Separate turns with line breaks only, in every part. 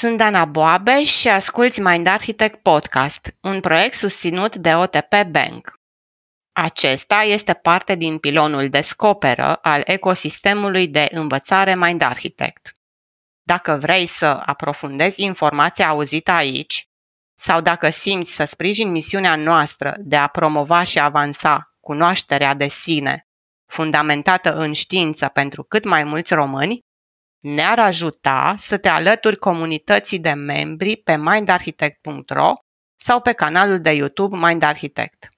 Sunt Dana Boabe și asculți Mind Architect Podcast, un proiect susținut de OTP Bank. Acesta este parte din pilonul Descoperă al ecosistemului de învățare Mind Architect. Dacă vrei să aprofundezi informația auzită aici sau dacă simți să sprijin misiunea noastră de a promova și avansa cunoașterea de sine fundamentată în știință pentru cât mai mulți români, ne-ar ajuta să te alături comunității de membri pe mindarchitect.ro sau pe canalul de YouTube Mind Architect.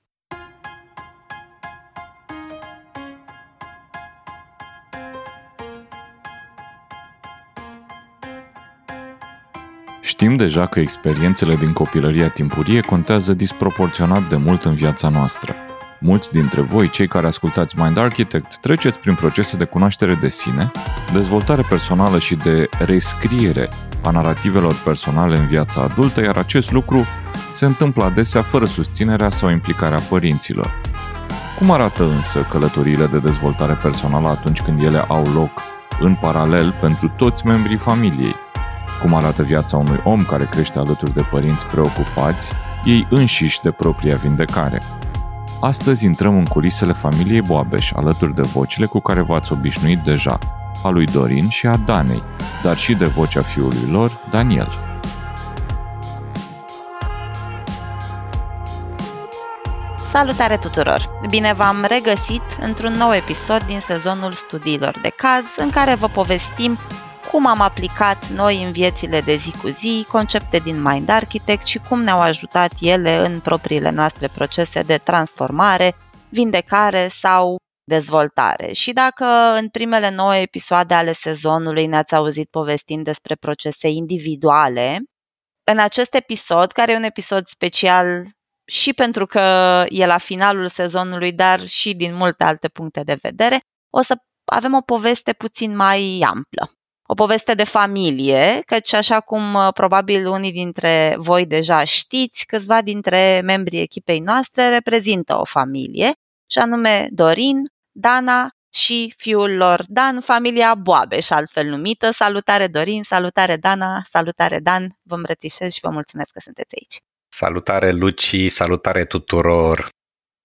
Știm deja că experiențele din copilăria timpurie contează disproporționat de mult în viața noastră. Mulți dintre voi, cei care ascultați Mind Architect, treceți prin procese de cunoaștere de sine, dezvoltare personală și de rescriere a narativelor personale în viața adultă, iar acest lucru se întâmplă adesea fără susținerea sau implicarea părinților. Cum arată însă călătoriile de dezvoltare personală atunci când ele au loc în paralel pentru toți membrii familiei? Cum arată viața unui om care crește alături de părinți preocupați, ei înșiși de propria vindecare? Astăzi intrăm în culisele familiei Boabeș, alături de vocile cu care v-ați obișnuit deja, a lui Dorin și a Danei, dar și de vocea fiului lor, Daniel.
Salutare tuturor! Bine v-am regăsit într-un nou episod din sezonul studiilor de caz, în care vă povestim cum am aplicat noi în viețile de zi cu zi concepte din Mind Architect și cum ne-au ajutat ele în propriile noastre procese de transformare, vindecare sau dezvoltare. Și dacă în primele nouă episoade ale sezonului ne-ați auzit povestind despre procese individuale, în acest episod, care e un episod special și pentru că e la finalul sezonului, dar și din multe alte puncte de vedere, o să avem o poveste puțin mai amplă o poveste de familie, căci așa cum uh, probabil unii dintre voi deja știți, câțiva dintre membrii echipei noastre reprezintă o familie, și anume Dorin, Dana și fiul lor Dan, familia Boabeș, altfel numită. Salutare Dorin, salutare Dana, salutare Dan, vă îmbrățișez și vă mulțumesc că sunteți aici.
Salutare Luci, salutare tuturor!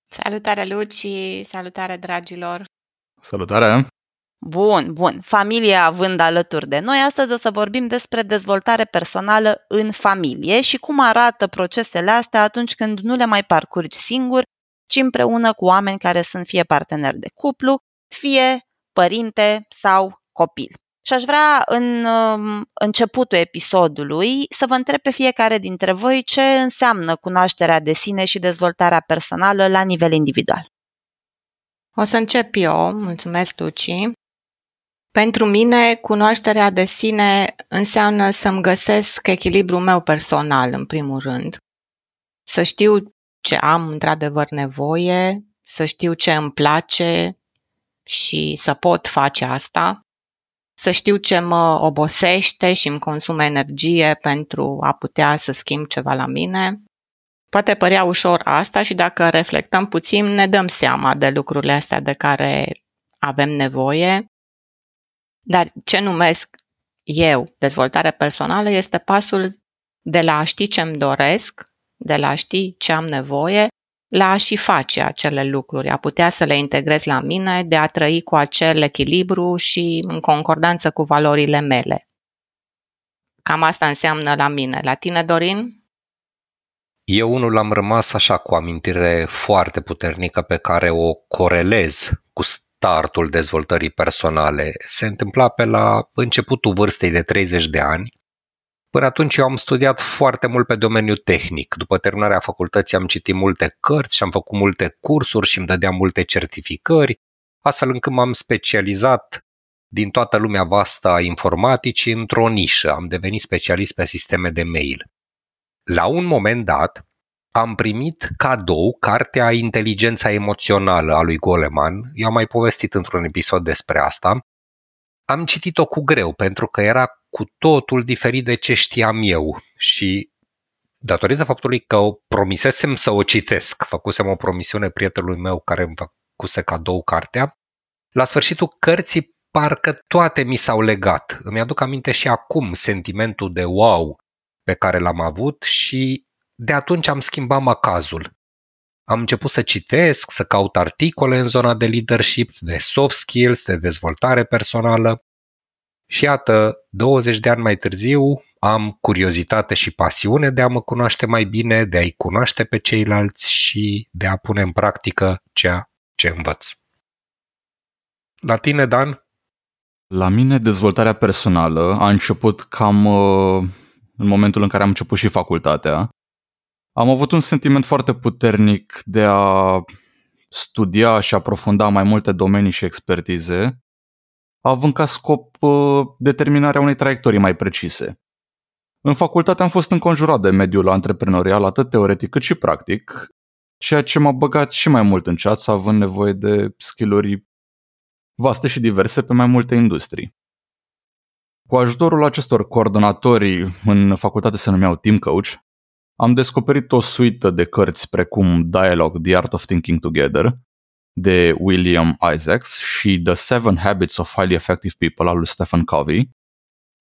Salutare Luci, salutare dragilor!
Salutare!
Bun, bun. Familia având alături de noi, astăzi o să vorbim despre dezvoltare personală în familie și cum arată procesele astea atunci când nu le mai parcurgi singur, ci împreună cu oameni care sunt fie parteneri de cuplu, fie părinte sau copil. Și aș vrea în um, începutul episodului să vă întreb pe fiecare dintre voi ce înseamnă cunoașterea de sine și dezvoltarea personală la nivel individual.
O să încep eu, mulțumesc Luci. Pentru mine, cunoașterea de sine înseamnă să-mi găsesc echilibrul meu personal, în primul rând. Să știu ce am într-adevăr nevoie, să știu ce îmi place și să pot face asta, să știu ce mă obosește și îmi consumă energie pentru a putea să schimb ceva la mine. Poate părea ușor asta și dacă reflectăm puțin ne dăm seama de lucrurile astea de care avem nevoie dar ce numesc eu dezvoltare personală este pasul de la a ști ce îmi doresc, de la a ști ce am nevoie, la a și face acele lucruri, a putea să le integrez la mine, de a trăi cu acel echilibru și în concordanță cu valorile mele. Cam asta înseamnă la mine. La tine, Dorin?
Eu unul am rămas așa cu amintire foarte puternică pe care o corelez cu startul dezvoltării personale. Se întâmpla pe la începutul vârstei de 30 de ani. Până atunci eu am studiat foarte mult pe domeniul tehnic. După terminarea facultății am citit multe cărți și am făcut multe cursuri și îmi dădeam multe certificări, astfel încât m-am specializat din toată lumea vastă a informaticii într-o nișă. Am devenit specialist pe sisteme de mail. La un moment dat, am primit cadou cartea Inteligența emoțională a lui Goleman. Eu am mai povestit într-un episod despre asta. Am citit-o cu greu pentru că era cu totul diferit de ce știam eu și datorită faptului că o promisesem să o citesc, făcusem o promisiune prietenului meu care îmi făcuse cadou cartea, la sfârșitul cărții parcă toate mi s-au legat. Îmi aduc aminte și acum sentimentul de wow pe care l-am avut și de atunci am schimbat macazul. Am început să citesc, să caut articole în zona de leadership, de soft skills, de dezvoltare personală. Și iată, 20 de ani mai târziu, am curiozitate și pasiune de a mă cunoaște mai bine, de a-i cunoaște pe ceilalți și de a pune în practică ceea ce învăț. La tine, Dan?
La mine, dezvoltarea personală a început cam uh, în momentul în care am început și facultatea. Am avut un sentiment foarte puternic de a studia și aprofunda mai multe domenii și expertize, având ca scop uh, determinarea unei traiectorii mai precise. În facultate am fost înconjurat de mediul antreprenorial, atât teoretic cât și practic, ceea ce m-a băgat și mai mult în ceață, având nevoie de skill vaste și diverse pe mai multe industrii. Cu ajutorul acestor coordonatori în facultate se numeau Team Coach, am descoperit o suită de cărți precum Dialogue, The Art of Thinking Together, de William Isaacs și The Seven Habits of Highly Effective People al lui Stephen Covey,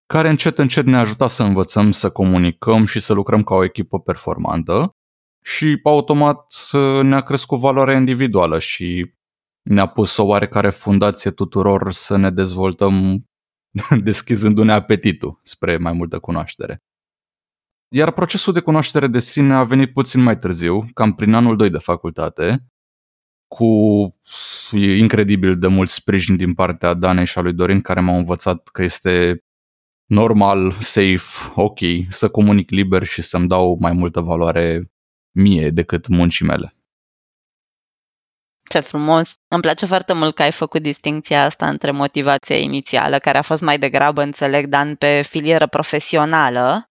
care încet încet ne ajută să învățăm să comunicăm și să lucrăm ca o echipă performantă și automat ne-a crescut valoarea individuală și ne-a pus o oarecare fundație tuturor să ne dezvoltăm deschizându-ne apetitul spre mai multă cunoaștere. Iar procesul de cunoaștere de sine a venit puțin mai târziu, cam prin anul 2 de facultate, cu incredibil de mult sprijin din partea Danei și a lui Dorin, care m-au învățat că este normal, safe, ok, să comunic liber și să-mi dau mai multă valoare mie decât muncii mele.
Ce frumos! Îmi place foarte mult că ai făcut distinția asta între motivația inițială, care a fost mai degrabă, înțeleg, Dan, pe filieră profesională,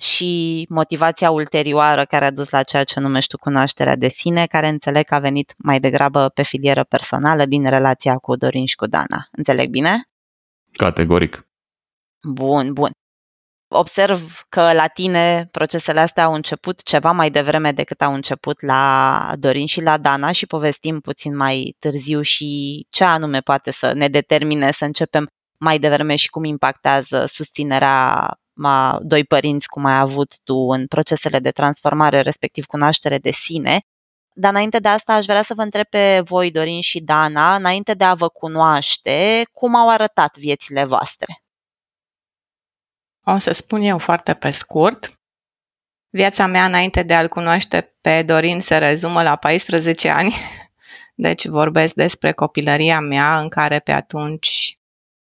și motivația ulterioară care a dus la ceea ce numești tu cunoașterea de sine, care înțeleg că a venit mai degrabă pe filieră personală din relația cu Dorin și cu Dana. Înțeleg bine?
Categoric.
Bun, bun. Observ că la tine procesele astea au început ceva mai devreme decât au început la Dorin și la Dana și povestim puțin mai târziu și ce anume poate să ne determine să începem mai devreme și cum impactează susținerea ma, doi părinți cum ai avut tu în procesele de transformare, respectiv cunoaștere de sine. Dar înainte de asta aș vrea să vă întreb pe voi, Dorin și Dana, înainte de a vă cunoaște, cum au arătat viețile voastre?
O să spun eu foarte pe scurt. Viața mea înainte de a-l cunoaște pe Dorin se rezumă la 14 ani, deci vorbesc despre copilăria mea în care pe atunci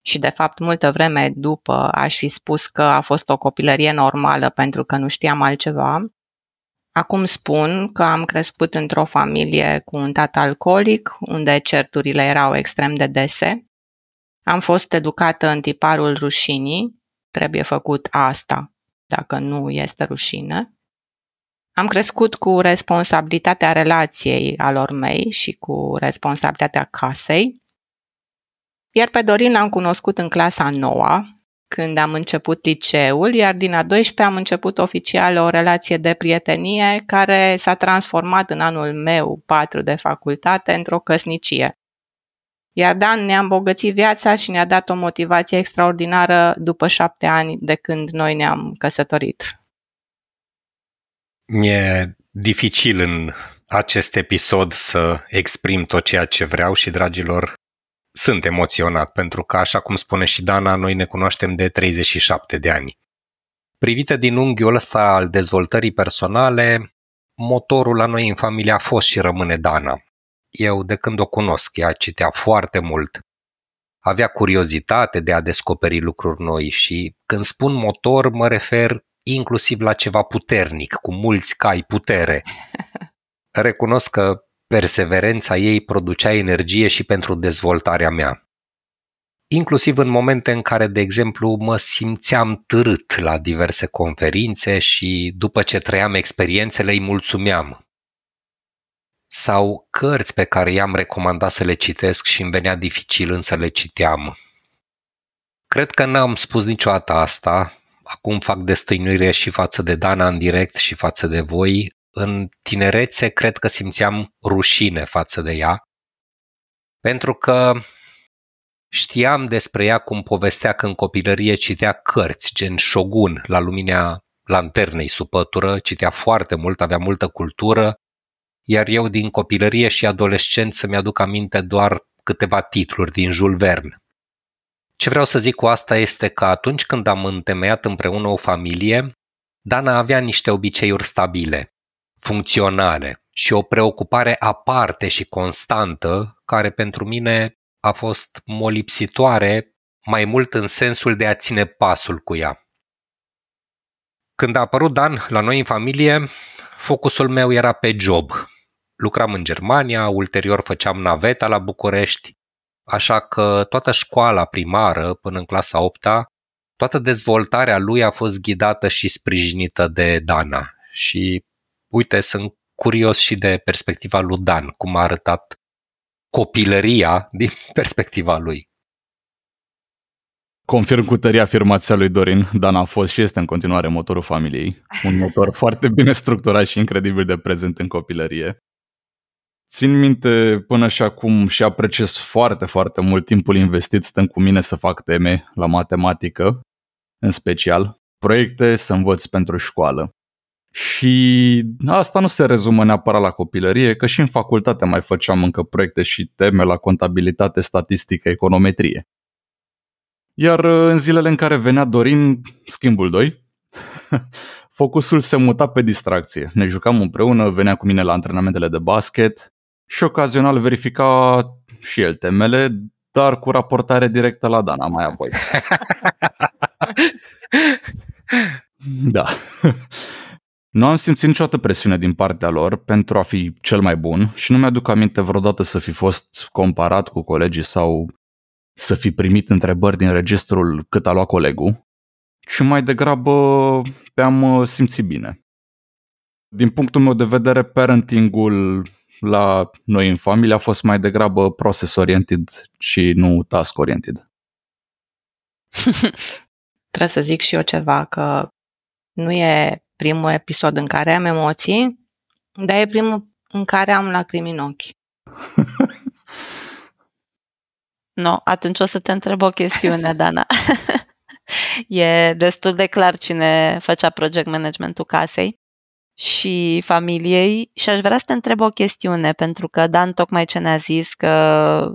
și de fapt multă vreme după aș fi spus că a fost o copilărie normală pentru că nu știam altceva. Acum spun că am crescut într-o familie cu un tată alcoolic, unde certurile erau extrem de dese. Am fost educată în tiparul rușinii, trebuie făcut asta, dacă nu este rușine. Am crescut cu responsabilitatea relației alor mei și cu responsabilitatea casei. Iar pe Dorin am cunoscut în clasa noua, când am început liceul, iar din a 12 am început oficial o relație de prietenie care s-a transformat în anul meu 4 de facultate într-o căsnicie. Iar Dan ne-a îmbogățit viața și ne-a dat o motivație extraordinară după șapte ani de când noi ne-am căsătorit.
Mi-e dificil în acest episod să exprim tot ceea ce vreau și, dragilor, sunt emoționat pentru că, așa cum spune și Dana, noi ne cunoaștem de 37 de ani. Privită din unghiul ăsta al dezvoltării personale, motorul la noi în familie a fost și rămâne Dana. Eu, de când o cunosc, ea citea foarte mult, avea curiozitate de a descoperi lucruri noi și când spun motor mă refer inclusiv la ceva puternic, cu mulți cai putere. Recunosc că perseverența ei producea energie și pentru dezvoltarea mea. Inclusiv în momente în care, de exemplu, mă simțeam târât la diverse conferințe și după ce trăiam experiențele îi mulțumeam. Sau cărți pe care i-am recomandat să le citesc și îmi venea dificil însă le citeam. Cred că n-am spus niciodată asta, acum fac destăinuire și față de Dana în direct și față de voi, în tinerețe cred că simțeam rușine față de ea, pentru că Știam despre ea cum povestea că în copilărie citea cărți, gen Shogun, la lumina lanternei sub pătură, citea foarte mult, avea multă cultură, iar eu din copilărie și adolescență mi-aduc aminte doar câteva titluri din Jules Verne. Ce vreau să zic cu asta este că atunci când am întemeiat împreună o familie, Dana avea niște obiceiuri stabile, funcționale și o preocupare aparte și constantă, care pentru mine a fost molipsitoare mai mult în sensul de a ține pasul cu ea. Când a apărut Dan la noi în familie, focusul meu era pe job. Lucram în Germania, ulterior făceam naveta la București, așa că toată școala primară până în clasa 8 toată dezvoltarea lui a fost ghidată și sprijinită de Dana. Și uite, sunt curios și de perspectiva lui Dan, cum a arătat copilăria din perspectiva lui.
Confirm cu tărie afirmația lui Dorin, Dan a fost și este în continuare motorul familiei. Un motor foarte bine structurat și incredibil de prezent în copilărie. Țin minte până și acum și apreciez foarte, foarte mult timpul investit stând cu mine să fac teme la matematică, în special, proiecte să învăț pentru școală. Și asta nu se rezumă neapărat la copilărie, că și în facultate mai făceam încă proiecte și teme la contabilitate, statistică, econometrie. Iar uh, în zilele în care venea Dorin, schimbul 2, focusul se muta pe distracție. Ne jucam împreună, venea cu mine la antrenamentele de basket și ocazional verifica și el temele, dar cu raportare directă la Dana mai apoi. da. Nu am simțit niciodată presiune din partea lor pentru a fi cel mai bun și nu mi-aduc aminte vreodată să fi fost comparat cu colegii sau să fi primit întrebări din registrul cât a luat colegul, ci mai degrabă pe-am uh, simțit bine. Din punctul meu de vedere, parentingul la noi în familie a fost mai degrabă process-oriented și nu task-oriented.
Trebuie să zic și eu ceva, că nu e primul episod în care am emoții, dar e primul în care am lacrimi în ochi.
no, atunci o să te întreb o chestiune, Dana. e destul de clar cine făcea project managementul casei și familiei și aș vrea să te întreb o chestiune, pentru că Dan tocmai ce ne-a zis că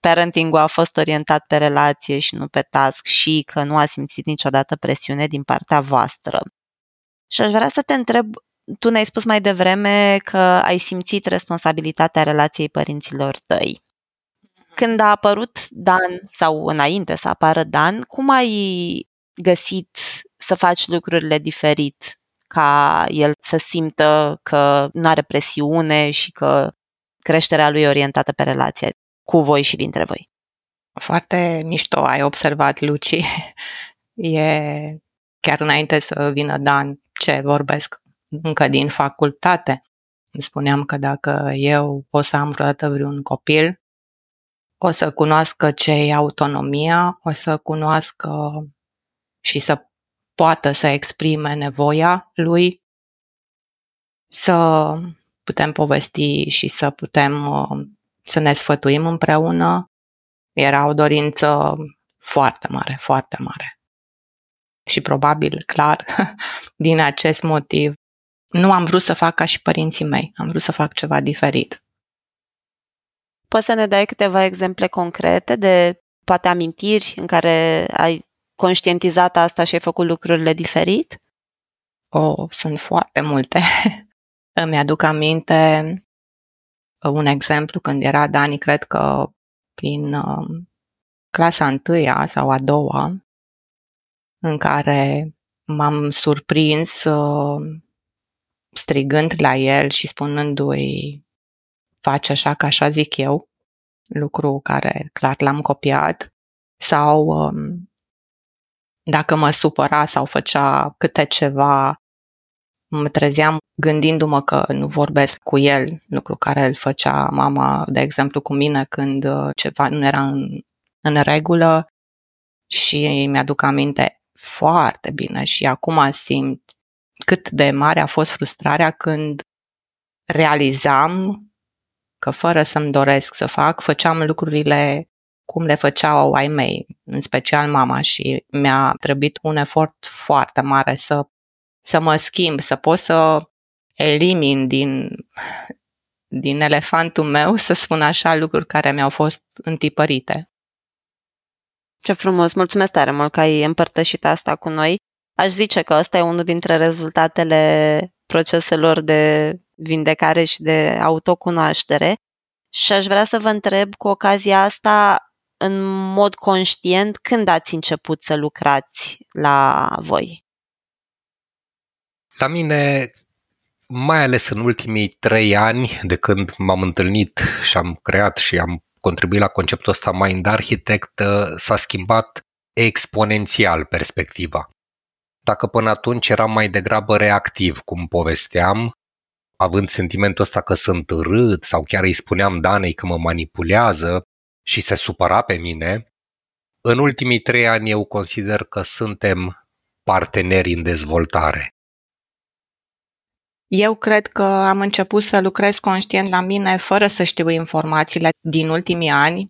parenting-ul a fost orientat pe relație și nu pe task și că nu a simțit niciodată presiune din partea voastră. Și aș vrea să te întreb, tu ne-ai spus mai devreme că ai simțit responsabilitatea relației părinților tăi. Când a apărut Dan, sau înainte să apară Dan, cum ai găsit să faci lucrurile diferit ca el să simtă că nu are presiune și că creșterea lui e orientată pe relație cu voi și dintre voi.
Foarte mișto ai observat, Luci. E chiar înainte să vină Dan ce vorbesc încă din facultate. Îmi spuneam că dacă eu o să am vreodată vreun copil, o să cunoască ce e autonomia, o să cunoască și să poată să exprime nevoia lui, să putem povesti și să putem uh, să ne sfătuim împreună. Era o dorință foarte mare, foarte mare. Și probabil, clar, din acest motiv, nu am vrut să fac ca și părinții mei, am vrut să fac ceva diferit.
Poți să ne dai câteva exemple concrete de poate amintiri în care ai conștientizat asta și ai făcut lucrurile diferit?
Oh, sunt foarte multe. Îmi aduc aminte un exemplu când era Dani, cred că prin uh, clasa întâia sau a doua, în care m-am surprins uh, strigând la el și spunându-i face așa ca așa zic eu, lucru care clar l-am copiat, sau um, dacă mă supăra sau făcea câte ceva, mă trezeam gândindu-mă că nu vorbesc cu el, lucru care îl făcea mama, de exemplu, cu mine când uh, ceva nu era în, în regulă și mi-aduc aminte foarte bine și acum simt cât de mare a fost frustrarea când realizam că fără să-mi doresc să fac, făceam lucrurile cum le făceau ai mei, în special mama și mi-a trebuit un efort foarte mare să, să mă schimb, să pot să elimin din, din elefantul meu, să spun așa, lucruri care mi-au fost întipărite.
Ce frumos! Mulțumesc tare mult că ai împărtășit asta cu noi. Aș zice că ăsta e unul dintre rezultatele proceselor de vindecare și de autocunoaștere. Și aș vrea să vă întreb cu ocazia asta, în mod conștient, când ați început să lucrați la voi?
La mine, mai ales în ultimii trei ani, de când m-am întâlnit și am creat și am contribuit la conceptul ăsta Mind Architect, s-a schimbat exponențial perspectiva. Dacă până atunci eram mai degrabă reactiv, cum povesteam, având sentimentul ăsta că sunt râd sau chiar îi spuneam Danei că mă manipulează și se supăra pe mine, în ultimii trei ani eu consider că suntem parteneri în dezvoltare.
Eu cred că am început să lucrez conștient la mine fără să știu informațiile din ultimii ani,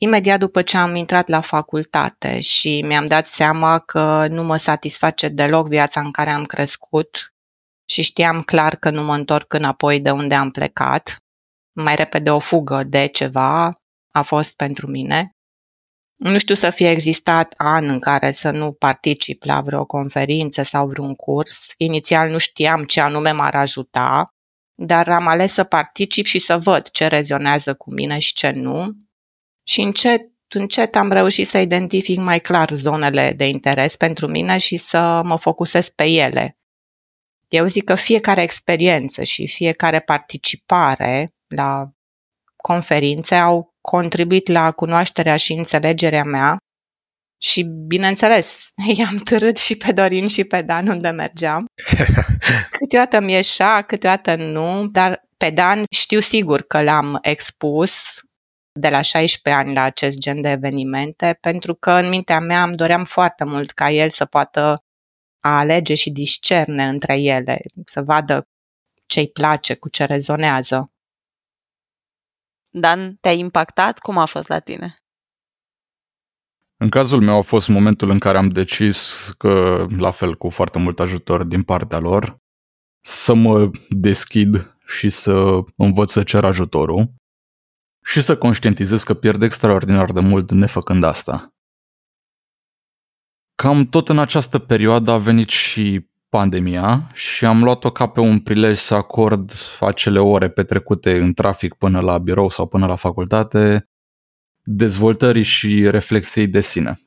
imediat după ce am intrat la facultate și mi-am dat seama că nu mă satisface deloc viața în care am crescut și știam clar că nu mă întorc înapoi de unde am plecat. Mai repede o fugă de ceva a fost pentru mine. Nu știu să fie existat an în care să nu particip la vreo conferință sau vreun curs. Inițial nu știam ce anume m-ar ajuta, dar am ales să particip și să văd ce rezionează cu mine și ce nu. Și încet, încet am reușit să identific mai clar zonele de interes pentru mine și să mă focusez pe ele. Eu zic că fiecare experiență și fiecare participare la conferințe au contribuit la cunoașterea și înțelegerea mea și, bineînțeles, i-am târât și pe Dorin și pe Dan unde mergeam. Câteodată mi ieșea, câteodată nu, dar pe Dan știu sigur că l-am expus de la 16 ani la acest gen de evenimente, pentru că în mintea mea îmi doream foarte mult ca el să poată alege și discerne între ele, să vadă ce-i place, cu ce rezonează.
Dan, te-a impactat? Cum a fost la tine?
În cazul meu a fost momentul în care am decis că, la fel cu foarte mult ajutor din partea lor, să mă deschid și să învăț să cer ajutorul și să conștientizez că pierd extraordinar de mult nefăcând asta. Cam tot în această perioadă a venit și pandemia și am luat-o ca pe un prilej să acord acele ore petrecute în trafic până la birou sau până la facultate dezvoltării și reflexiei de sine.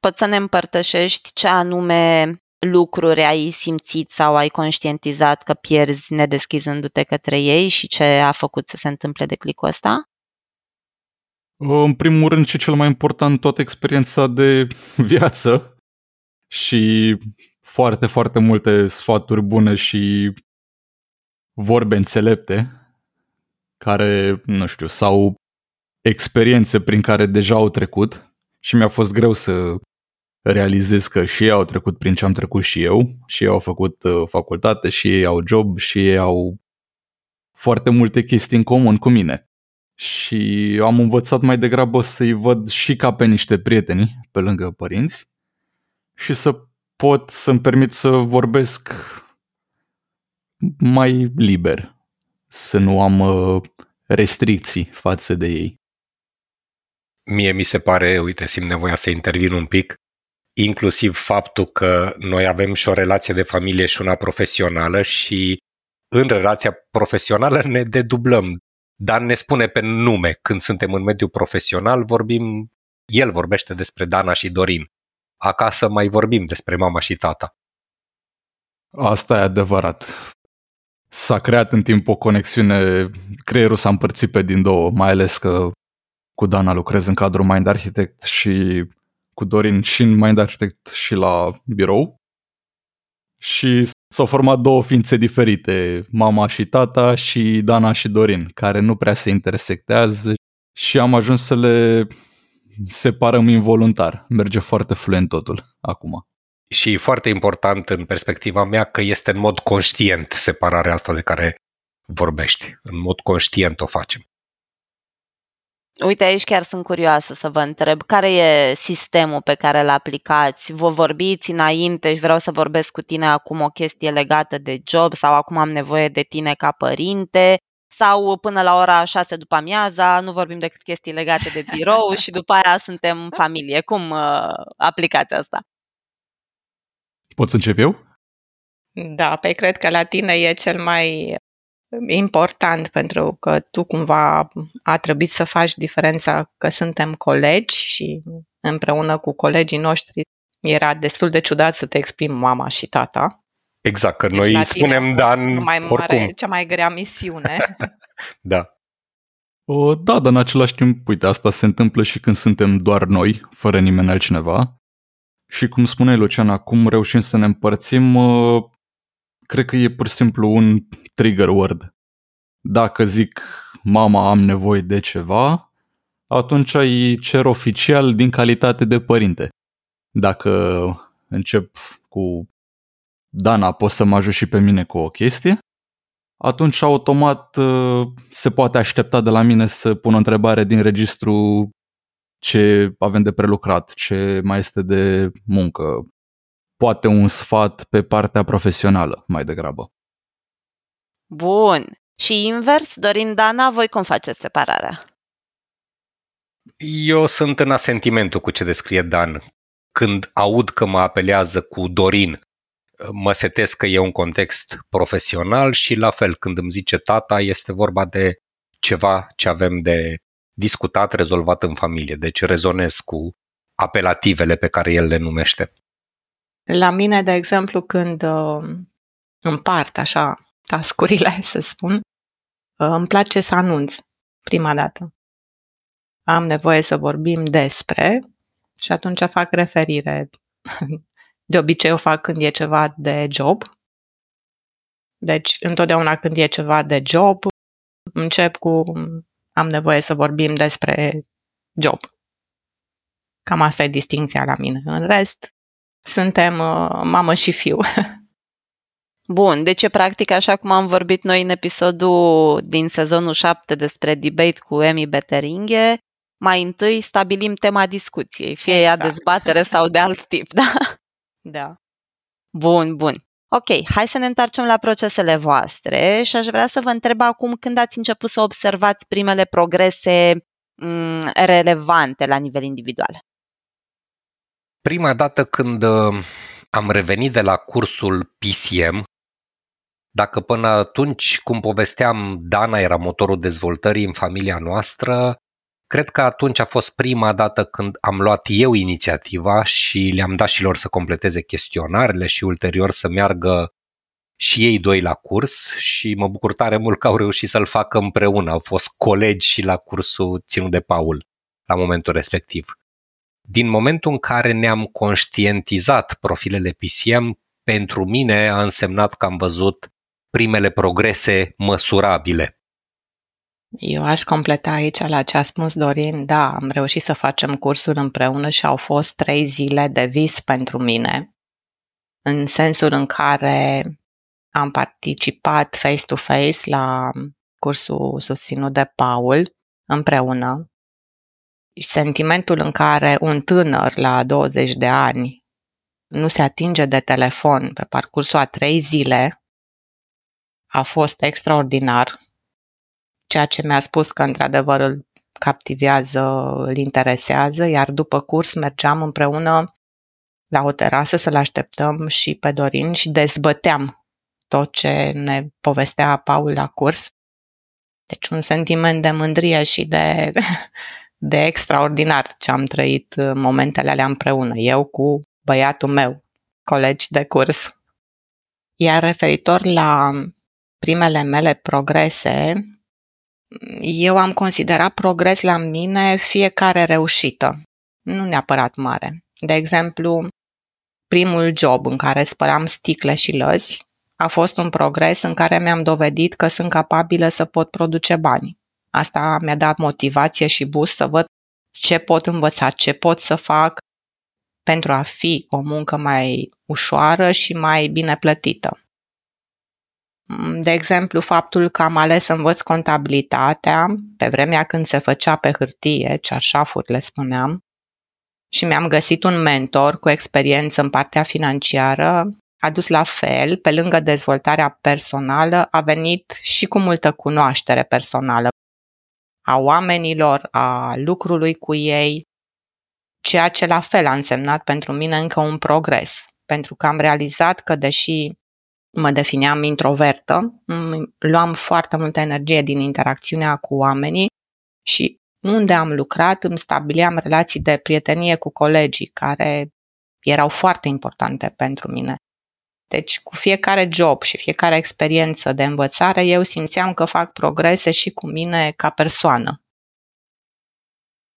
Poți să ne împărtășești ce anume lucruri ai simțit sau ai conștientizat că pierzi nedeschizându-te către ei și ce a făcut să se întâmple de clicul ăsta?
În primul rând, ce cel mai important, toată experiența de viață și foarte, foarte multe sfaturi bune și vorbe înțelepte care, nu știu, sau experiențe prin care deja au trecut și mi-a fost greu să realizez că și ei au trecut prin ce am trecut și eu și ei au făcut uh, facultate și ei au job și ei au foarte multe chestii în comun cu mine. Și am învățat mai degrabă să-i văd și ca pe niște prieteni pe lângă părinți și să pot să-mi permit să vorbesc mai liber, să nu am uh, restricții față de ei.
Mie mi se pare, uite, simt nevoia să intervin un pic, inclusiv faptul că noi avem și o relație de familie și una profesională și în relația profesională ne dedublăm. Dan ne spune pe nume când suntem în mediul profesional, vorbim, el vorbește despre Dana și Dorin acasă mai vorbim despre mama și tata.
Asta e adevărat. S-a creat în timp o conexiune, creierul s-a împărțit pe din două, mai ales că cu Dana lucrez în cadrul Mind Architect și cu Dorin și în Mind Architect și la birou. Și s-au format două ființe diferite, mama și tata și Dana și Dorin, care nu prea se intersectează și am ajuns să le separăm involuntar. Merge foarte fluent totul acum.
Și e foarte important în perspectiva mea că este în mod conștient separarea asta de care vorbești. În mod conștient o facem.
Uite, aici chiar sunt curioasă să vă întreb care e sistemul pe care îl aplicați? Vă vorbiți înainte și vreau să vorbesc cu tine acum o chestie legată de job sau acum am nevoie de tine ca părinte sau până la ora 6 după amiaza nu vorbim decât chestii legate de birou și după aia suntem familie. Cum uh, aplicați asta?
Pot să încep eu?
Da, pe păi cred că la tine e cel mai important pentru că tu cumva a trebuit să faci diferența că suntem colegi și împreună cu colegii noștri era destul de ciudat să te exprimi mama și tata.
Exact, că deci noi spunem Dan
mai mare,
oricum.
cea mai grea misiune.
da.
O, da, dar în același timp, uite, asta se întâmplă și când suntem doar noi, fără nimeni altcineva. Și cum spune Luciana, cum reușim să ne împărțim, uh, cred că e pur și simplu un trigger word. Dacă zic mama am nevoie de ceva, atunci îi cer oficial din calitate de părinte. Dacă încep cu Dana, poți să mă ajut și pe mine cu o chestie, atunci automat uh, se poate aștepta de la mine să pun o întrebare din registru ce avem de prelucrat, ce mai este de muncă, poate un sfat pe partea profesională mai degrabă.
Bun. Și invers, Dorin Dana, voi cum faceți separarea?
Eu sunt în asentimentul cu ce descrie Dan. Când aud că mă apelează cu Dorin, mă setez că e un context profesional și la fel când îmi zice tata este vorba de ceva ce avem de discutat, rezolvat în familie. Deci rezonez cu apelativele pe care el le numește.
La mine, de exemplu, când uh, împart așa tascurile, să spun, uh, îmi place să anunț prima dată. Am nevoie să vorbim despre și atunci fac referire. De obicei o fac când e ceva de job. Deci, întotdeauna când e ceva de job, încep cu am nevoie să vorbim despre job. Cam asta e distinția la mine. În rest, suntem uh, mamă și fiu.
Bun, deci e practic așa cum am vorbit noi în episodul din sezonul 7 despre debate cu Emi Beteringhe, mai întâi stabilim tema discuției, fie exact. ea dezbatere sau de alt tip, da?
Da.
Bun, bun. Ok, hai să ne întoarcem la procesele voastre și aș vrea să vă întreb acum când ați început să observați primele progrese m- mm, relevante la nivel individual.
Prima dată când uh, am revenit de la cursul PCM, dacă până atunci, cum povesteam, Dana era motorul dezvoltării în familia noastră, cred că atunci a fost prima dată când am luat eu inițiativa și le-am dat și lor să completeze chestionarele și ulterior să meargă și ei doi la curs și mă bucur tare mult că au reușit să-l facă împreună. Au fost colegi și la cursul ținut de Paul la momentul respectiv. Din momentul în care ne-am conștientizat profilele PCM, pentru mine a însemnat că am văzut primele progrese măsurabile.
Eu aș completa aici la ce a spus Dorin. Da, am reușit să facem cursuri împreună și au fost trei zile de vis pentru mine, în sensul în care am participat face-to-face la cursul susținut de Paul împreună sentimentul în care un tânăr la 20 de ani nu se atinge de telefon pe parcursul a trei zile a fost extraordinar, ceea ce mi-a spus că într-adevăr îl captivează, îl interesează, iar după curs mergeam împreună la o terasă să-l așteptăm și pe Dorin și dezbăteam tot ce ne povestea Paul la curs. Deci un sentiment de mândrie și de de extraordinar ce am trăit uh, momentele alea împreună, eu cu băiatul meu, colegi de curs. Iar referitor la primele mele progrese, eu am considerat progres la mine fiecare reușită, nu neapărat mare. De exemplu, primul job în care spălam sticle și lăzi a fost un progres în care mi-am dovedit că sunt capabilă să pot produce bani. Asta mi-a dat motivație și boost să văd ce pot învăța, ce pot să fac pentru a fi o muncă mai ușoară și mai bine plătită. De exemplu, faptul că am ales să învăț contabilitatea pe vremea când se făcea pe hârtie, cearșafuri le spuneam, și mi-am găsit un mentor cu experiență în partea financiară, a dus la fel, pe lângă dezvoltarea personală, a venit și cu multă cunoaștere personală a oamenilor, a lucrului cu ei, ceea ce la fel a însemnat pentru mine încă un progres, pentru că am realizat că deși mă defineam introvertă, luam foarte multă energie din interacțiunea cu oamenii și unde am lucrat îmi stabileam relații de prietenie cu colegii care erau foarte importante pentru mine. Deci, cu fiecare job și fiecare experiență de învățare, eu simțeam că fac progrese și cu mine ca persoană.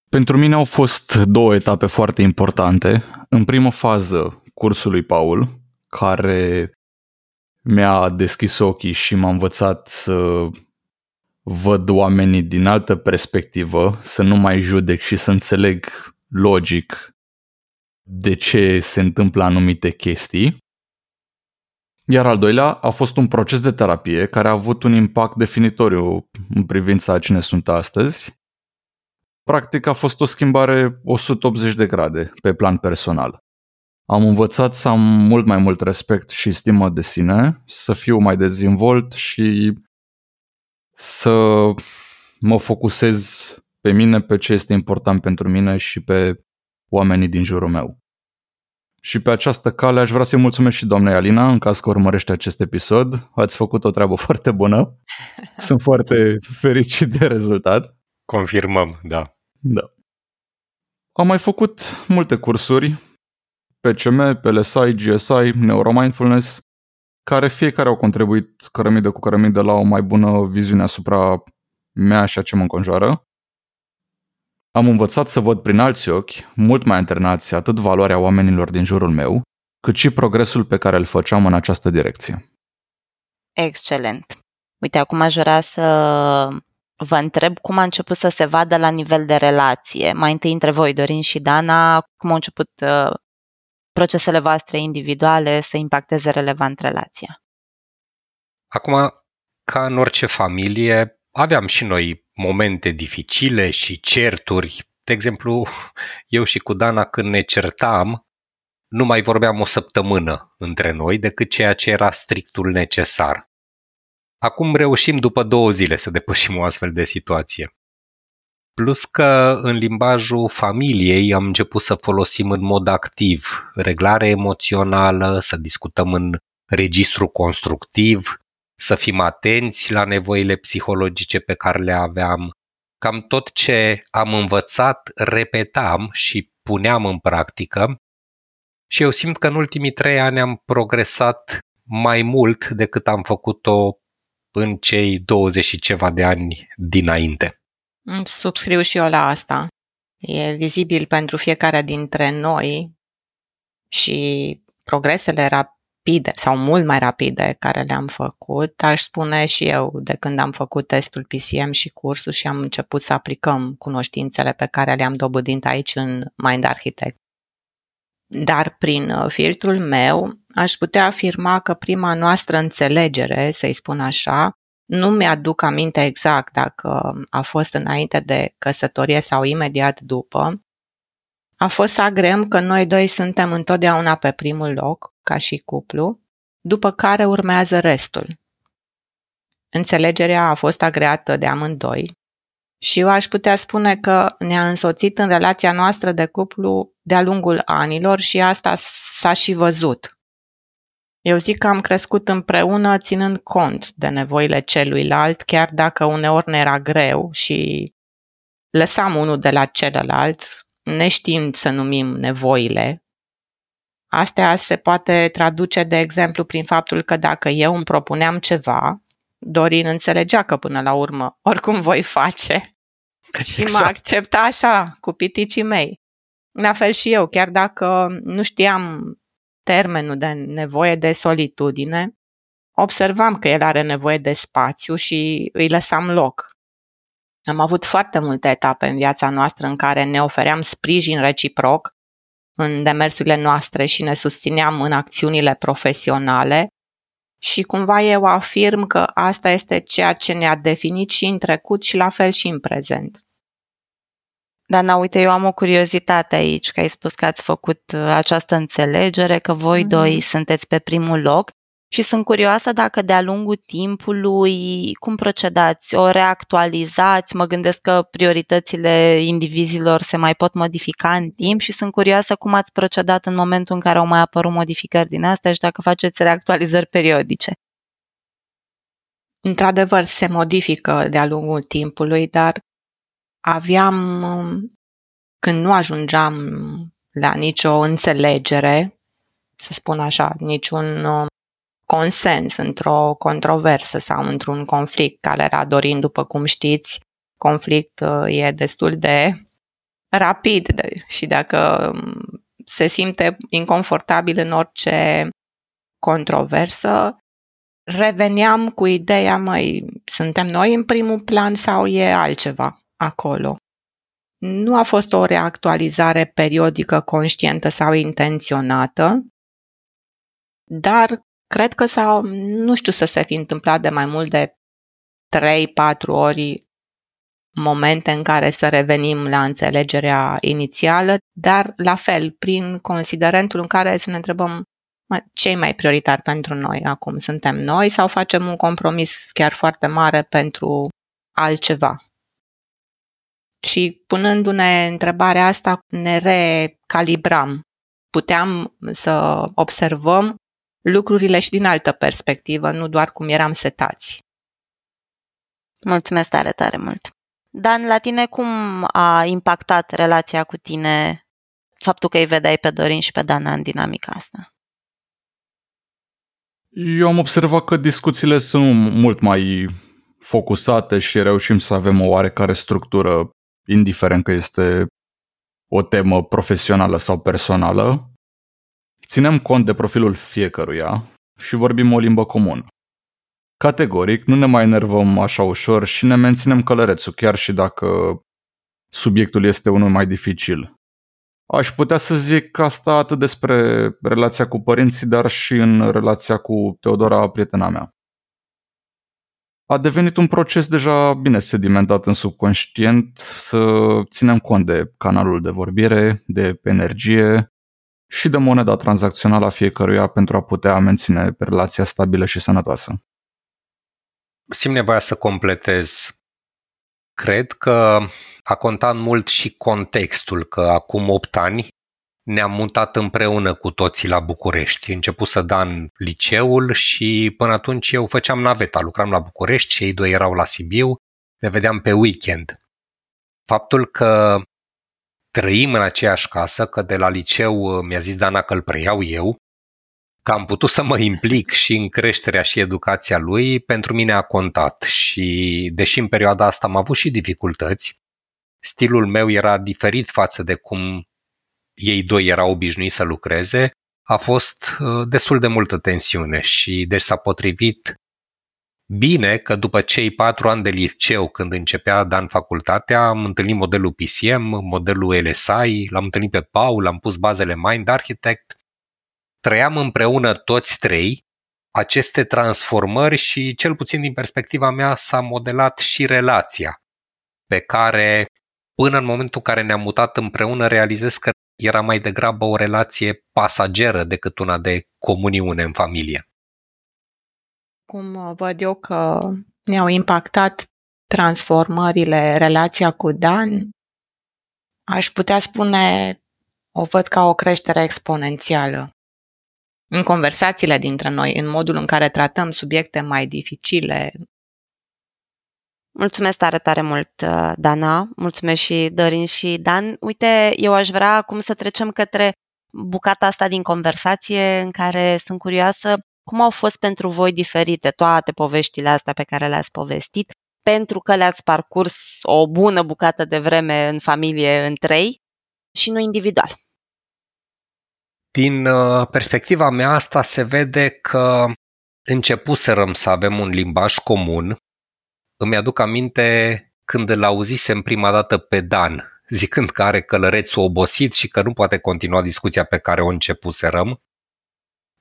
Pentru mine au fost două etape foarte importante. În primă fază, cursul lui Paul, care mi-a deschis ochii și m-a învățat să văd oamenii din altă perspectivă, să nu mai judec și să înțeleg logic de ce se întâmplă anumite chestii. Iar al doilea a fost un proces de terapie care a avut un impact definitoriu în privința a cine sunt astăzi. Practic a fost o schimbare 180 de grade pe plan personal. Am învățat să am mult mai mult respect și stimă de sine, să fiu mai dezvolt și să mă focusez pe mine, pe ce este important pentru mine și pe oamenii din jurul meu. Și pe această cale aș vrea să-i mulțumesc și doamnei Alina, în caz că urmărește acest episod. Ați făcut o treabă foarte bună. Sunt foarte fericit de rezultat.
Confirmăm, da.
Da. Am mai făcut multe cursuri, PCM, PLSI, GSI, Neuromindfulness, care fiecare au contribuit cărămidă cu cărămidă la o mai bună viziune asupra mea și a ce mă înconjoară. Am învățat să văd prin alți ochi, mult mai internați, atât valoarea oamenilor din jurul meu, cât și progresul pe care îl făceam în această direcție.
Excelent. Uite, acum aș vrea să vă întreb cum a început să se vadă la nivel de relație. Mai întâi între voi, Dorin și Dana, cum au început uh, procesele voastre individuale să impacteze relevant relația.
Acum, ca în orice familie, aveam și noi momente dificile și certuri. De exemplu, eu și cu Dana când ne certam, nu mai vorbeam o săptămână între noi decât ceea ce era strictul necesar. Acum reușim după două zile să depășim o astfel de situație. Plus că în limbajul familiei am început să folosim în mod activ reglare emoțională, să discutăm în registru constructiv, să fim atenți la nevoile psihologice pe care le aveam. Cam tot ce am învățat repetam și puneam în practică și eu simt că în ultimii trei ani am progresat mai mult decât am făcut-o în cei 20 și ceva de ani dinainte.
Subscriu și eu la asta. E vizibil pentru fiecare dintre noi și progresele rapide sau mult mai rapide care le-am făcut, aș spune și eu de când am făcut testul PCM și cursul și am început să aplicăm cunoștințele pe care le-am dobândit aici în Mind Architect. Dar prin uh, filtrul meu aș putea afirma că prima noastră înțelegere, să-i spun așa, nu mi-aduc aminte exact dacă a fost înainte de căsătorie sau imediat după. A fost să agrem că noi doi suntem întotdeauna pe primul loc, ca și cuplu, după care urmează restul. Înțelegerea a fost agreată de amândoi și eu aș putea spune că ne-a însoțit în relația noastră de cuplu de-a lungul anilor și asta s-a și văzut. Eu zic că am crescut împreună ținând cont de nevoile celuilalt, chiar dacă uneori ne era greu și lăsam unul de la celălalt, neștiind să numim nevoile. Astea se poate traduce, de exemplu, prin faptul că dacă eu îmi propuneam ceva, Dorin înțelegea că până la urmă oricum voi face și exact. mă accepta așa, cu piticii mei. La fel și eu, chiar dacă nu știam termenul de nevoie de solitudine, observam că el are nevoie de spațiu și îi lăsam loc. Am avut foarte multe etape în viața noastră în care ne ofeream sprijin reciproc în demersurile noastre și ne susțineam în acțiunile profesionale, și cumva eu afirm că asta este ceea ce ne-a definit și în trecut și la fel și în prezent.
Dana, uite, eu am o curiozitate aici, că ai spus că ați făcut uh, această înțelegere, că voi mm-hmm. doi sunteți pe primul loc și sunt curioasă dacă de-a lungul timpului, cum procedați? O reactualizați? Mă gândesc că prioritățile indivizilor se mai pot modifica în timp și sunt curioasă cum ați procedat în momentul în care au mai apărut modificări din astea și dacă faceți reactualizări periodice.
Într-adevăr, se modifică de-a lungul timpului, dar aveam, când nu ajungeam la nicio înțelegere, să spun așa, niciun consens într-o controversă sau într-un conflict care era dorind, după cum știți, conflict uh, e destul de rapid și dacă um, se simte inconfortabil în orice controversă, reveneam cu ideea, măi, suntem noi în primul plan sau e altceva acolo? Nu a fost o reactualizare periodică, conștientă sau intenționată, dar Cred că s-a, nu știu să se fi întâmplat de mai mult de 3-4 ori momente în care să revenim la înțelegerea inițială, dar la fel, prin considerentul în care să ne întrebăm ce e mai prioritar pentru noi acum? Suntem noi sau facem un compromis chiar foarte mare pentru altceva? Și punându-ne întrebarea asta, ne recalibram. Puteam să observăm lucrurile și din altă perspectivă, nu doar cum eram setați.
Mulțumesc tare, tare mult! Dan, la tine cum a impactat relația cu tine faptul că îi vedeai pe Dorin și pe Dana în dinamica asta?
Eu am observat că discuțiile sunt mult mai focusate și reușim să avem o oarecare structură, indiferent că este o temă profesională sau personală. Ținem cont de profilul fiecăruia și vorbim o limbă comună. Categoric, nu ne mai enervăm așa ușor și ne menținem călărețul, chiar și dacă subiectul este unul mai dificil. Aș putea să zic asta atât despre relația cu părinții, dar și în relația cu Teodora, prietena mea. A devenit un proces deja bine sedimentat în subconștient să ținem cont de canalul de vorbire, de energie, și de moneda tranzacțională a fiecăruia pentru a putea menține relația stabilă și sănătoasă.
Simt nevoia să completez. Cred că a contat mult și contextul, că acum 8 ani ne-am mutat împreună cu toții la București. Început să Dan liceul și până atunci eu făceam naveta, lucram la București și ei doi erau la Sibiu, ne vedeam pe weekend. Faptul că trăim în aceeași casă, că de la liceu uh, mi-a zis Dana că îl preiau eu, că am putut să mă implic și în creșterea și educația lui, pentru mine a contat și deși în perioada asta am avut și dificultăți, stilul meu era diferit față de cum ei doi erau obișnuiți să lucreze, a fost uh, destul de multă tensiune și deci s-a potrivit Bine că după cei patru ani de liceu, când începea Dan facultatea, am întâlnit modelul PCM, modelul LSI, l-am întâlnit pe Paul, am pus bazele Mind Architect. Trăiam împreună toți trei aceste transformări și, cel puțin din perspectiva mea, s-a modelat și relația pe care, până în momentul în care ne-am mutat împreună, realizez că era mai degrabă o relație pasageră decât una de comuniune în familie
cum uh, văd eu că ne-au impactat transformările, relația cu Dan, aș putea spune, o văd ca o creștere exponențială. În conversațiile dintre noi, în modul în care tratăm subiecte mai dificile.
Mulțumesc tare, tare mult, uh, Dana. Mulțumesc și Dorin și Dan. Uite, eu aș vrea acum să trecem către bucata asta din conversație în care sunt curioasă cum au fost pentru voi diferite toate poveștile astea pe care le-ați povestit, pentru că le-ați parcurs o bună bucată de vreme în familie în trei și nu individual?
Din uh, perspectiva mea asta se vede că începuserăm să avem un limbaj comun. Îmi aduc aminte când îl auzisem prima dată pe Dan, zicând că are călărețul obosit și că nu poate continua discuția pe care o începuserăm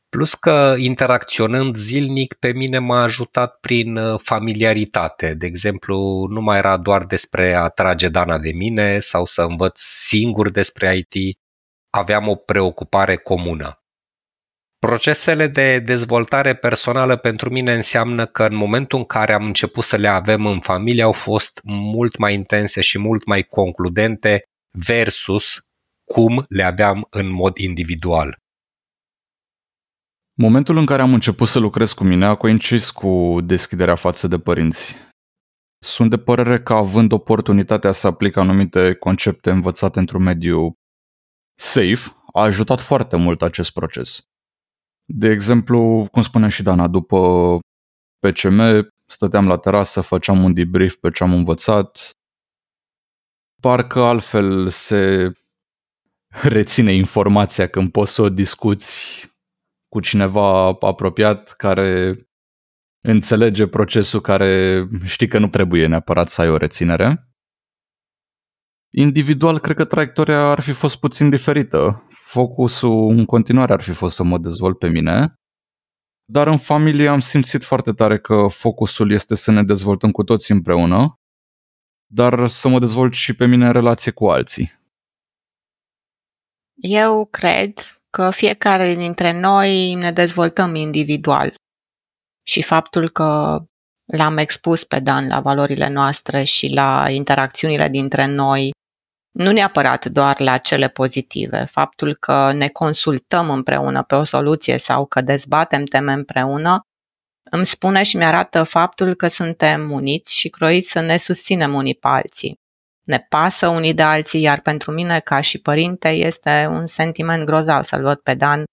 Plus că interacționând zilnic pe mine m-a ajutat prin uh, familiaritate. De exemplu, nu mai era doar despre a trage dana de mine sau să învăț singur despre IT, aveam o preocupare comună. Procesele de dezvoltare personală pentru mine înseamnă că în momentul în care am început să le avem în familie au fost mult mai intense și mult mai concludente versus cum le aveam în mod individual.
Momentul în care am început să lucrez cu mine a coincis cu deschiderea față de părinți. Sunt de părere că având oportunitatea să aplic anumite concepte învățate într-un mediu safe, a ajutat foarte mult acest proces. De exemplu, cum spunea și Dana, după PCM stăteam la terasă, făceam un debrief pe ce am învățat. Parcă altfel se reține informația când poți să o discuți cu cineva apropiat care înțelege procesul care știi că nu trebuie neapărat să ai o reținere. Individual, cred că traiectoria ar fi fost puțin diferită. Focusul în continuare ar fi fost să mă dezvolt pe mine, dar în familie am simțit foarte tare că focusul este să ne dezvoltăm cu toți împreună, dar să mă dezvolt și pe mine în relație cu alții.
Eu cred că fiecare dintre noi ne dezvoltăm individual și faptul că l-am expus pe Dan la valorile noastre și la interacțiunile dintre noi, nu neapărat doar la cele pozitive, faptul că ne consultăm împreună pe o soluție sau că dezbatem teme împreună, îmi spune și mi-arată faptul că suntem uniți și croiți să ne susținem unii pe alții. Ne pasă unii de alții, iar pentru mine, ca și părinte, este un sentiment grozav să-l văd pe Dan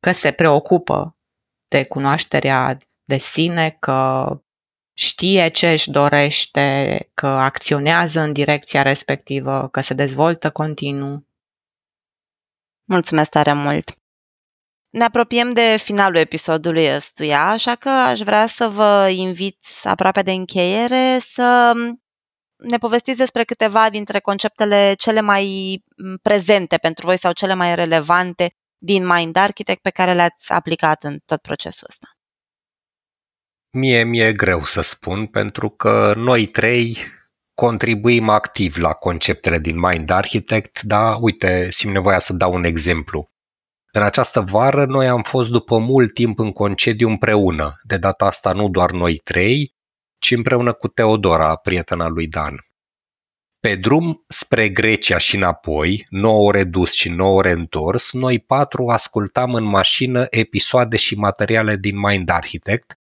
că se preocupă de cunoașterea de sine, că știe ce își dorește, că acționează în direcția respectivă, că se dezvoltă continuu.
Mulțumesc tare mult! Ne apropiem de finalul episodului ăstuia, așa că aș vrea să vă invit aproape de încheiere să ne povestiți despre câteva dintre conceptele cele mai prezente pentru voi sau cele mai relevante din Mind Architect pe care le-ați aplicat în tot procesul ăsta.
Mie mi-e greu să spun pentru că noi trei contribuim activ la conceptele din Mind Architect, dar uite, simt nevoia să dau un exemplu. În această vară noi am fost după mult timp în concediu împreună, de data asta nu doar noi trei, ci împreună cu Teodora, prietena lui Dan. Pe drum spre Grecia și înapoi, 9 ore dus și 9 ore întors, noi patru ascultam în mașină episoade și materiale din Mind Architect,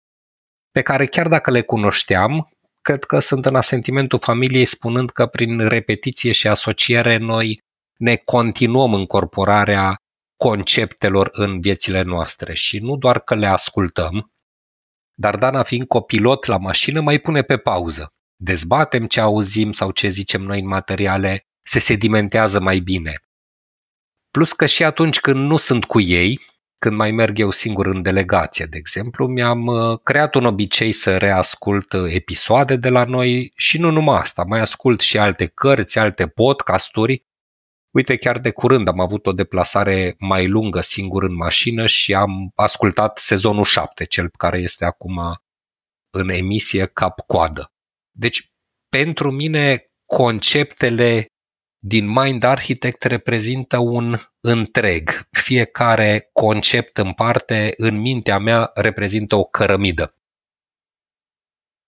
pe care chiar dacă le cunoșteam, cred că sunt în asentimentul familiei spunând că prin repetiție și asociere noi ne continuăm încorporarea conceptelor în viețile noastre și nu doar că le ascultăm, dar Dana fiind copilot la mașină mai pune pe pauză. Dezbatem ce auzim sau ce zicem noi în materiale, se sedimentează mai bine. Plus că și atunci când nu sunt cu ei, când mai merg eu singur în delegație, de exemplu, mi-am uh, creat un obicei să reascult uh, episoade de la noi și nu numai asta, mai ascult și alte cărți, alte podcasturi Uite, chiar de curând am avut o deplasare mai lungă singur în mașină și am ascultat sezonul 7, cel care este acum în emisie cap-coadă. Deci, pentru mine, conceptele din Mind Architect reprezintă un întreg. Fiecare concept în parte, în mintea mea, reprezintă o cărămidă.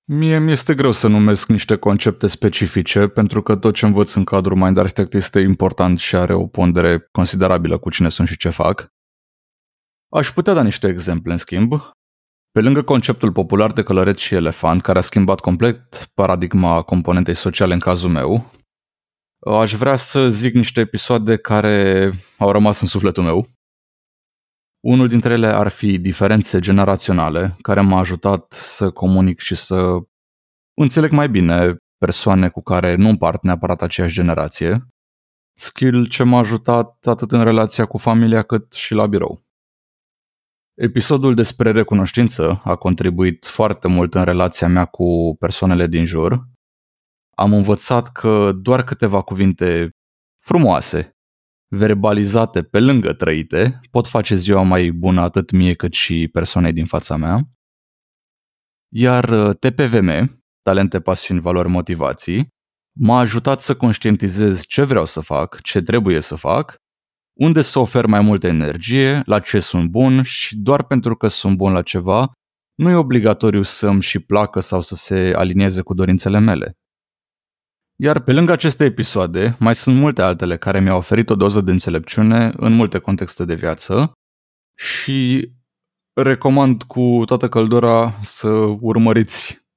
Mie mi este greu să numesc niște concepte specifice, pentru că tot ce învăț în cadrul Mind Architect este important și are o pondere considerabilă cu cine sunt și ce fac. Aș putea da niște exemple, în schimb. Pe lângă conceptul popular de călăreț și elefant, care a schimbat complet paradigma componentei sociale în cazul meu, aș vrea să zic niște episoade care au rămas în sufletul meu. Unul dintre ele ar fi diferențe generaționale, care m-a ajutat să comunic și să înțeleg mai bine persoane cu care nu împart neapărat aceeași generație. Skill ce m-a ajutat atât în relația cu familia cât și la birou. Episodul despre recunoștință a contribuit foarte mult în relația mea cu persoanele din jur. Am învățat că doar câteva cuvinte frumoase verbalizate pe lângă trăite, pot face ziua mai bună atât mie cât și persoanei din fața mea. Iar uh, TPVM, Talente, Pasiuni, Valori, Motivații, m-a ajutat să conștientizez ce vreau să fac, ce trebuie să fac, unde să ofer mai multă energie, la ce sunt bun și doar pentru că sunt bun la ceva, nu e obligatoriu să îmi și placă sau să se alinieze cu dorințele mele. Iar pe lângă aceste episoade, mai sunt multe altele care mi-au oferit o doză de înțelepciune în multe contexte de viață și recomand cu toată căldura să urmăriți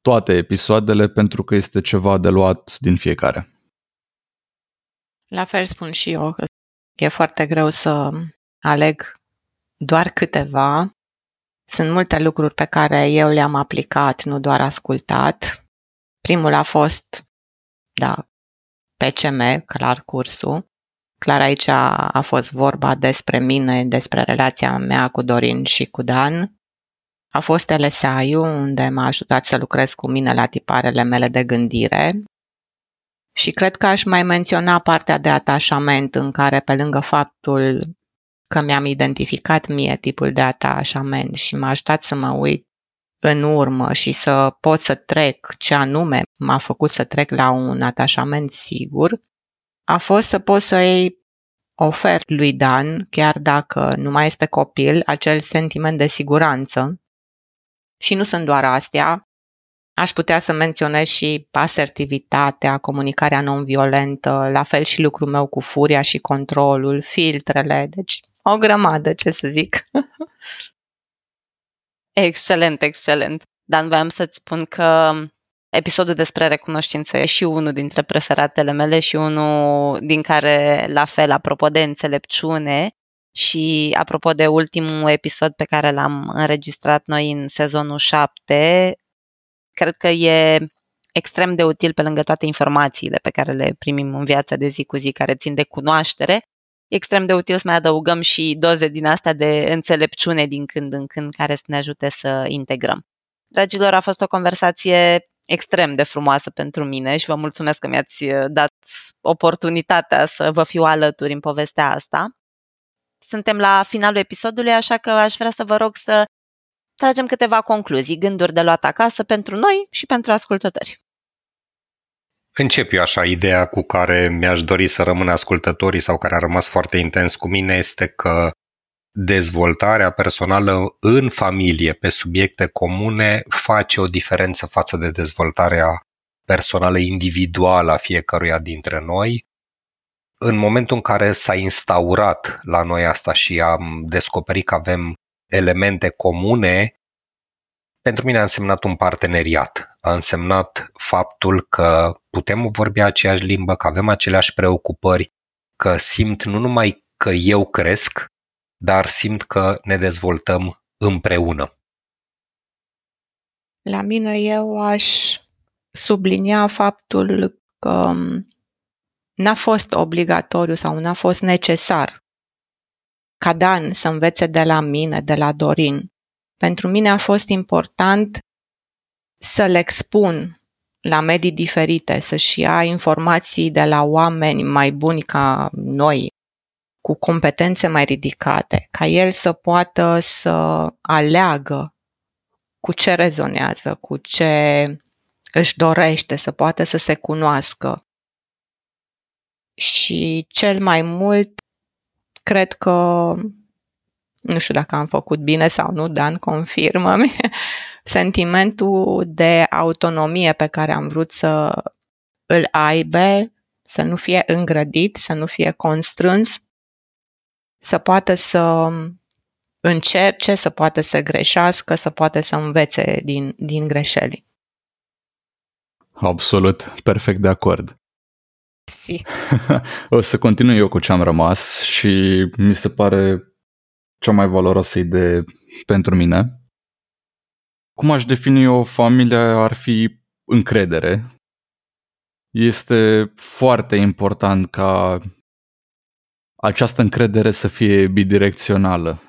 toate episoadele pentru că este ceva de luat din fiecare.
La fel spun și eu că e foarte greu să aleg doar câteva. Sunt multe lucruri pe care eu le-am aplicat, nu doar ascultat. Primul a fost da, PCM, clar cursul. Clar aici a, a fost vorba despre mine, despre relația mea cu Dorin și cu Dan. A fost LSI-ul, unde m-a ajutat să lucrez cu mine la tiparele mele de gândire. Și cred că aș mai menționa partea de atașament, în care, pe lângă faptul că mi-am identificat mie tipul de atașament și m-a ajutat să mă uit în urmă și să pot să trec ce anume m-a făcut să trec la un atașament sigur, a fost să pot să-i ofer lui Dan, chiar dacă nu mai este copil, acel sentiment de siguranță. Și nu sunt doar astea, Aș putea să menționez și asertivitatea, comunicarea non-violentă, la fel și lucrul meu cu furia și controlul, filtrele, deci o grămadă, ce să zic.
Excelent, excelent. Dan, voiam să-ți spun că episodul despre recunoștință e și unul dintre preferatele mele și unul din care, la fel, apropo de înțelepciune și apropo de ultimul episod pe care l-am înregistrat noi în sezonul 7, cred că e extrem de util pe lângă toate informațiile pe care le primim în viața de zi cu zi, care țin de cunoaștere, extrem de util să mai adăugăm și doze din asta de înțelepciune din când în când care să ne ajute să integrăm. Dragilor, a fost o conversație extrem de frumoasă pentru mine și vă mulțumesc că mi-ați uh, dat oportunitatea să vă fiu alături în povestea asta. Suntem la finalul episodului, așa că aș vrea să vă rog să tragem câteva concluzii, gânduri de luat acasă pentru noi și pentru ascultători.
Încep eu așa, ideea cu care mi-aș dori să rămână ascultătorii sau care a rămas foarte intens cu mine este că dezvoltarea personală în familie pe subiecte comune face o diferență față de dezvoltarea personală individuală a fiecăruia dintre noi. În momentul în care s-a instaurat la noi asta și am descoperit că avem elemente comune, pentru mine a însemnat un parteneriat. A însemnat faptul că putem vorbi aceeași limbă, că avem aceleași preocupări, că simt nu numai că eu cresc, dar simt că ne dezvoltăm împreună.
La mine eu aș sublinia faptul că n-a fost obligatoriu sau n-a fost necesar ca Dan să învețe de la mine, de la Dorin. Pentru mine a fost important să le expun la medii diferite, să-și ia informații de la oameni mai buni ca noi, cu competențe mai ridicate, ca el să poată să aleagă cu ce rezonează, cu ce își dorește, să poată să se cunoască. Și cel mai mult, cred că, nu știu dacă am făcut bine sau nu, Dan, confirmă-mi, sentimentul de autonomie pe care am vrut să îl aibă, să nu fie îngrădit, să nu fie constrâns, să poată să încerce, să poată să greșească, să poată să învețe din, din greșeli.
Absolut, perfect de acord.
Si.
o să continui eu cu ce am rămas și mi se pare cea mai valoroasă idee pentru mine. Cum aș defini o familie ar fi încredere. Este foarte important ca această încredere să fie bidirecțională.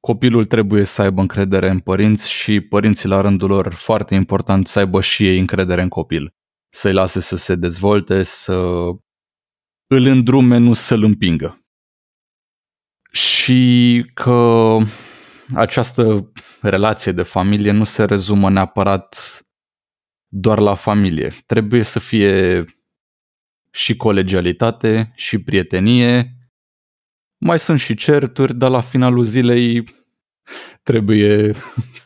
Copilul trebuie să aibă încredere în părinți și părinții la rândul lor foarte important să aibă și ei încredere în copil. Să-i lase să se dezvolte, să îl îndrume, nu să-l împingă. Și că această relație de familie nu se rezumă neapărat doar la familie. Trebuie să fie și colegialitate, și prietenie. Mai sunt și certuri, dar la finalul zilei trebuie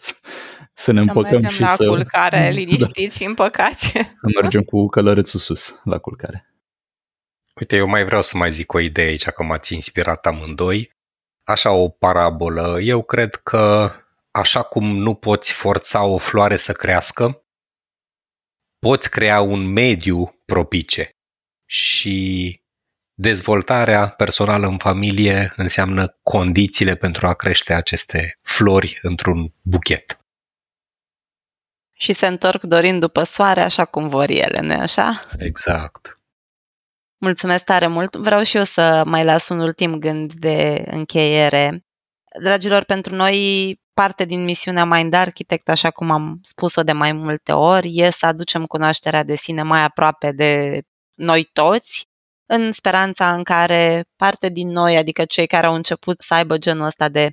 să ne
să
împăcăm
mergem
și
la
să...
culcare
Da.
liniștiți și împăcați.
Să mergem cu călărețul sus la culcare.
Uite, eu mai vreau să mai zic o idee aici, că m-ați inspirat amândoi. Așa o parabolă. Eu cred că așa cum nu poți forța o floare să crească, poți crea un mediu propice. Și dezvoltarea personală în familie înseamnă condițiile pentru a crește aceste flori într-un buchet.
Și se întorc dorind după soare așa cum vor ele, nu-i așa?
Exact.
Mulțumesc tare mult. Vreau și eu să mai las un ultim gând de încheiere. Dragilor, pentru noi parte din misiunea Mind Architect, așa cum am spus-o de mai multe ori, e să aducem cunoașterea de sine mai aproape de noi toți, în speranța în care parte din noi, adică cei care au început să aibă genul ăsta de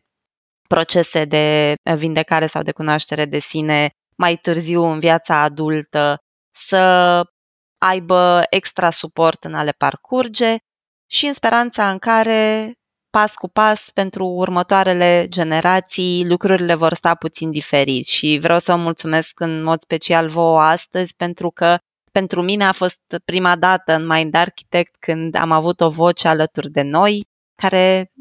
procese de vindecare sau de cunoaștere de sine mai târziu în viața adultă, să aibă extra suport în a le parcurge și în speranța în care, pas cu pas, pentru următoarele generații, lucrurile vor sta puțin diferit. Și vreau să vă mulțumesc în mod special vouă astăzi pentru că pentru mine a fost prima dată în Mind Architect când am avut o voce alături de noi care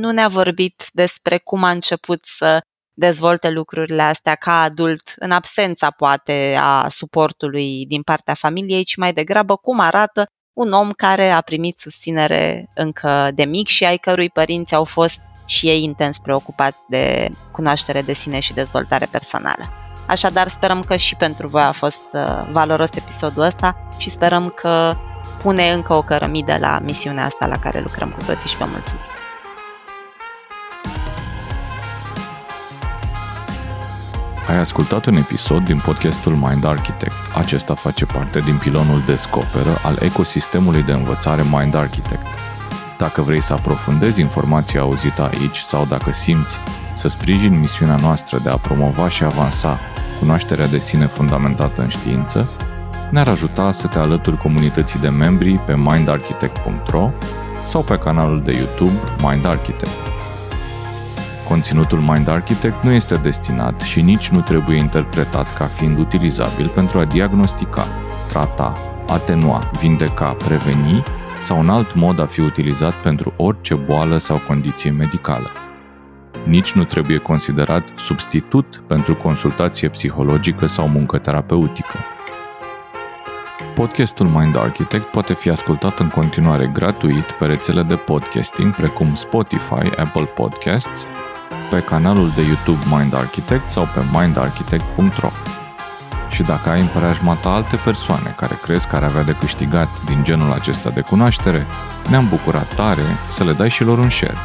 nu ne-a vorbit despre cum a început să dezvolte lucrurile astea ca adult, în absența poate a suportului din partea familiei, ci mai degrabă cum arată un om care a primit susținere încă de mic și ai cărui părinți au fost și ei intens preocupați de cunoaștere de sine și dezvoltare personală. Așadar, sperăm că și pentru voi a fost uh, valoros episodul ăsta și sperăm că pune încă o cărămidă la misiunea asta la care lucrăm cu toții și vă mulțumim.
Ai ascultat un episod din podcastul Mind Architect. Acesta face parte din pilonul Descoperă al ecosistemului de învățare Mind Architect. Dacă vrei să aprofundezi informația auzită aici sau dacă simți să sprijini misiunea noastră de a promova și avansa cunoașterea de sine fundamentată în știință, ne-ar ajuta să te alături comunității de membri pe mindarchitect.ro sau pe canalul de YouTube Mind Architect. Conținutul Mind Architect nu este destinat și nici nu trebuie interpretat ca fiind utilizabil pentru a diagnostica, trata, atenua, vindeca, preveni sau un alt mod a fi utilizat pentru orice boală sau condiție medicală. Nici nu trebuie considerat substitut pentru consultație psihologică sau muncă terapeutică. Podcastul Mind Architect poate fi ascultat în continuare gratuit pe rețele de podcasting precum Spotify, Apple Podcasts, pe canalul de YouTube Mind Architect sau pe mindarchitect.ro. Și dacă ai în preajma ta alte persoane care crezi că ar avea de câștigat din genul acesta de cunoaștere, ne-am bucurat tare să le dai și lor un share.